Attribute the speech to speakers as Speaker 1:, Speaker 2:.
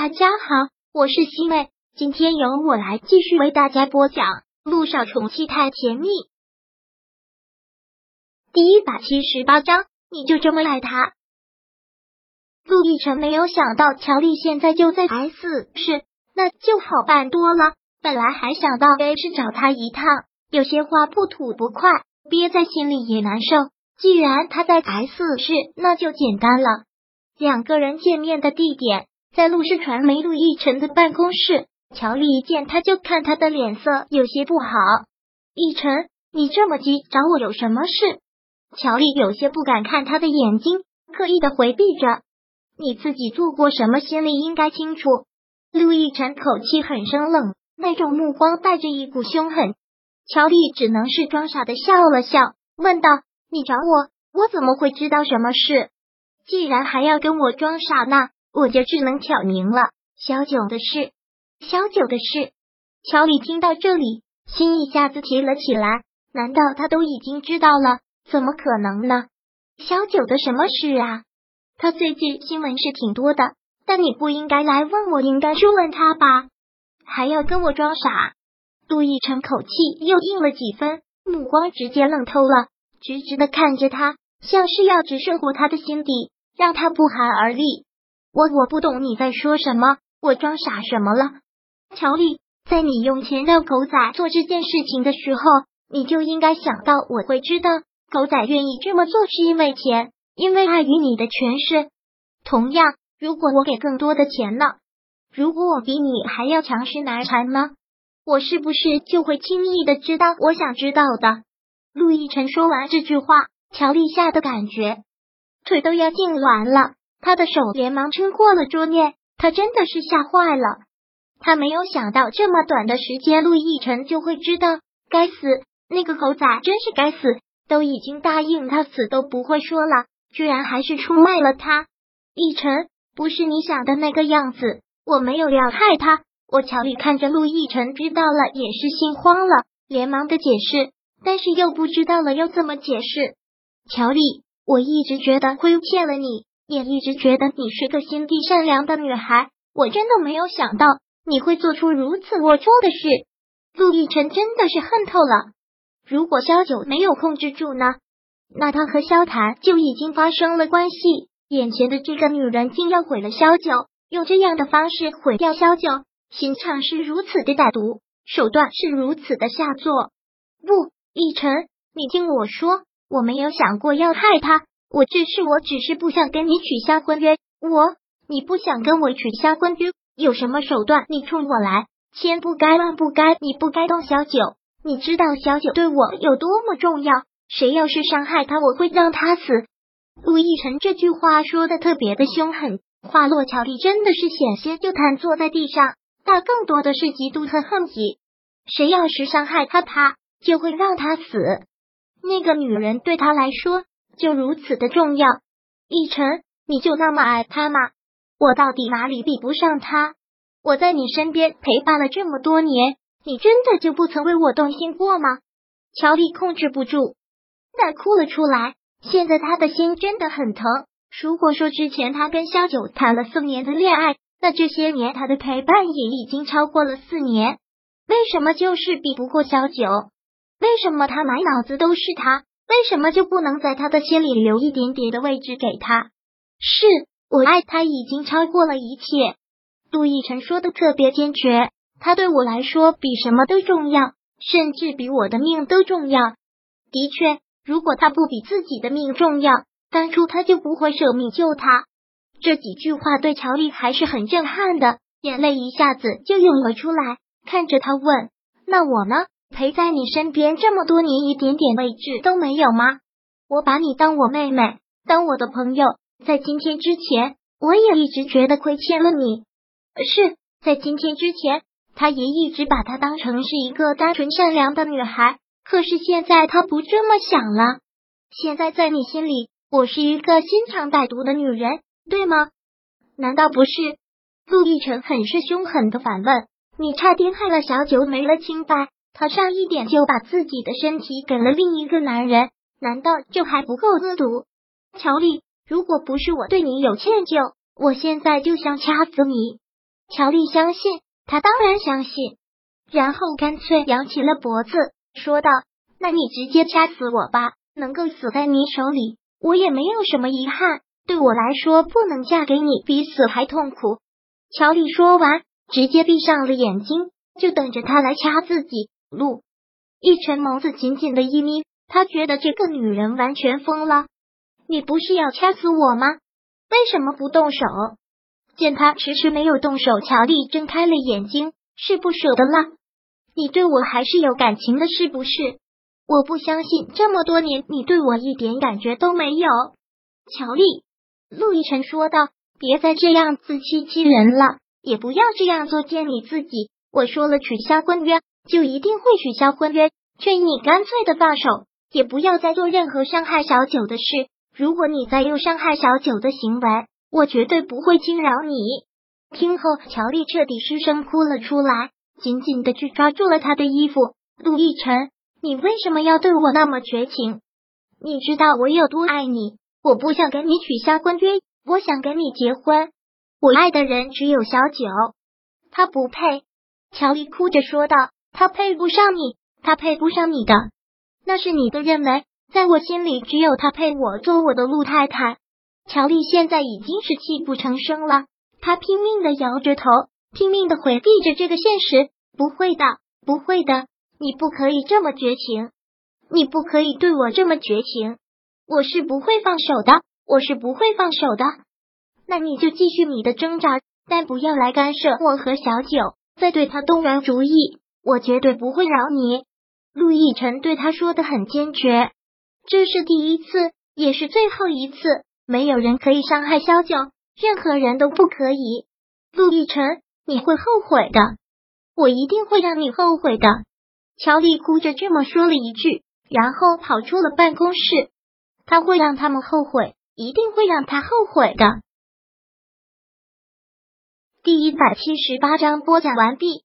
Speaker 1: 大家好，我是西妹，今天由我来继续为大家播讲《路上宠妻太甜蜜》第一百七十八章。你就这么爱他？陆亦辰没有想到乔丽现在就在 S 市，那就好办多了。本来还想到 A 市找他一趟，有些话不吐不快，憋在心里也难受。既然他在 S 市，那就简单了。两个人见面的地点在陆氏传媒陆亦辰的办公室。乔丽一见他就看他的脸色有些不好。亦晨，你这么急找我有什么事？乔丽有些不敢看他的眼睛，刻意的回避着。你自己做过什么，心里应该清楚。陆亦辰口气很生冷，那种目光带着一股凶狠。乔丽只能是装傻的笑了笑，问道：“你找我，我怎么会知道什么事？既然还要跟我装傻呢，我就只能挑明了。小九的事，小九的事。”乔丽听到这里，心一下子提了起来。难道他都已经知道了？怎么可能呢？小九的什么事啊？他最近新闻是挺多的，但你不应该来问我，应该是问他吧？还要跟我装傻？杜奕晨口气又硬了几分，目光直接愣透了，直直的看着他，像是要直射过他的心底，让他不寒而栗。我我不懂你在说什么，我装傻什么了？乔丽，在你用钱让狗仔做这件事情的时候，你就应该想到我会知道。狗仔愿意这么做是因为钱，因为碍于你的权势。同样，如果我给更多的钱呢？如果我比你还要强势难缠呢？我是不是就会轻易的知道我想知道的？陆亦辰说完这句话，乔丽吓的感觉腿都要痉挛了，他的手连忙撑过了桌面，他真的是吓坏了。他没有想到这么短的时间，陆亦辰就会知道。该死，那个狗仔真是该死！都已经答应他死都不会说了，居然还是出卖了他。奕晨不是你想的那个样子，我没有要害他。我乔丽看着陆亦辰知道了也是心慌了，连忙的解释，但是又不知道了要怎么解释。乔丽，我一直觉得亏欠了你，也一直觉得你是个心地善良的女孩，我真的没有想到你会做出如此龌龊的事。陆亦辰真的是恨透了。如果萧九没有控制住呢？那他和萧谈就已经发生了关系。眼前的这个女人竟要毁了萧九，用这样的方式毁掉萧九，心肠是如此的歹毒，手段是如此的下作。不，逸晨，你听我说，我没有想过要害他，我只是我只是不想跟你取消婚约。我，你不想跟我取消婚约，有什么手段你冲我来，千不该万不该，你不该动小九。你知道小九对我有多么重要？谁要是伤害他，我会让他死。陆亦辰这句话说的特别的凶狠，话落，乔丽真的是险些就瘫坐在地上，但更多的是嫉妒和恨意。谁要是伤害他，他就会让他死。那个女人对他来说就如此的重要。逸晨，你就那么爱他吗？我到底哪里比不上他？我在你身边陪伴了这么多年。你真的就不曾为我动心过吗？乔丽控制不住，但哭了出来。现在他的心真的很疼。如果说之前他跟萧九谈了四年的恋爱，那这些年他的陪伴也已经超过了四年。为什么就是比不过萧九？为什么他满脑子都是他？为什么就不能在他的心里留一点点的位置给他？是我爱他已经超过了一切。杜奕晨说的特别坚决。他对我来说比什么都重要，甚至比我的命都重要。的确，如果他不比自己的命重要，当初他就不会舍命救他。这几句话对乔丽还是很震撼的，眼泪一下子就涌了出来，看着他问：“那我呢？陪在你身边这么多年，一点点位置都没有吗？我把你当我妹妹，当我的朋友，在今天之前，我也一直觉得亏欠了你。是在今天之前。”他也一直把她当成是一个单纯善良的女孩，可是现在他不这么想了。现在在你心里，我是一个心肠歹毒的女人，对吗？难道不是？陆亦辰很是凶狠的反问：“你差点害了小九没了清白，他差一点就把自己的身体给了另一个男人，难道就还不够恶毒？”乔丽，如果不是我对你有歉疚，我现在就想掐死你。乔丽相信，他当然相信，然后干脆扬起了脖子，说道：“那你直接掐死我吧，能够死在你手里，我也没有什么遗憾。对我来说，不能嫁给你比死还痛苦。”乔丽说完，直接闭上了眼睛，就等着他来掐自己。路一晨眸子紧紧的一眯，他觉得这个女人完全疯了。你不是要掐死我吗？为什么不动手？见他迟迟没有动手，乔丽睁开了眼睛，是不舍得了。你对我还是有感情的，是不是？我不相信这么多年你对我一点感觉都没有。乔丽，陆亦辰说道：“别再这样自欺欺人了，也不要这样做践你自己。我说了取消婚约，就一定会取消婚约。劝你干脆的放手，也不要再做任何伤害小九的事。如果你再有伤害小九的行为，我绝对不会轻饶你。听后，乔丽彻底失声哭了出来，紧紧的去抓住了他的衣服。陆亦辰，你为什么要对我那么绝情？你知道我有多爱你？我不想跟你取消婚约，我想跟你结婚。我爱的人只有小九，他不配。乔丽哭着说道：“他配不上你，他配不上你的，那是你的认为。在我心里，只有他配我做我的陆太太。”乔丽现在已经是泣不成声了，她拼命的摇着头，拼命的回避着这个现实。不会的，不会的，你不可以这么绝情，你不可以对我这么绝情，我是不会放手的，我是不会放手的。那你就继续你的挣扎，但不要来干涉我和小九，再对他动摇主意，我绝对不会饶你。陆亦辰对他说的很坚决，这是第一次，也是最后一次。没有人可以伤害萧九，任何人都不可以。陆亦辰，你会后悔的，我一定会让你后悔的。乔丽哭着这么说了一句，然后跑出了办公室。他会让他们后悔，一定会让他后悔的。第一百七十八章播讲完毕。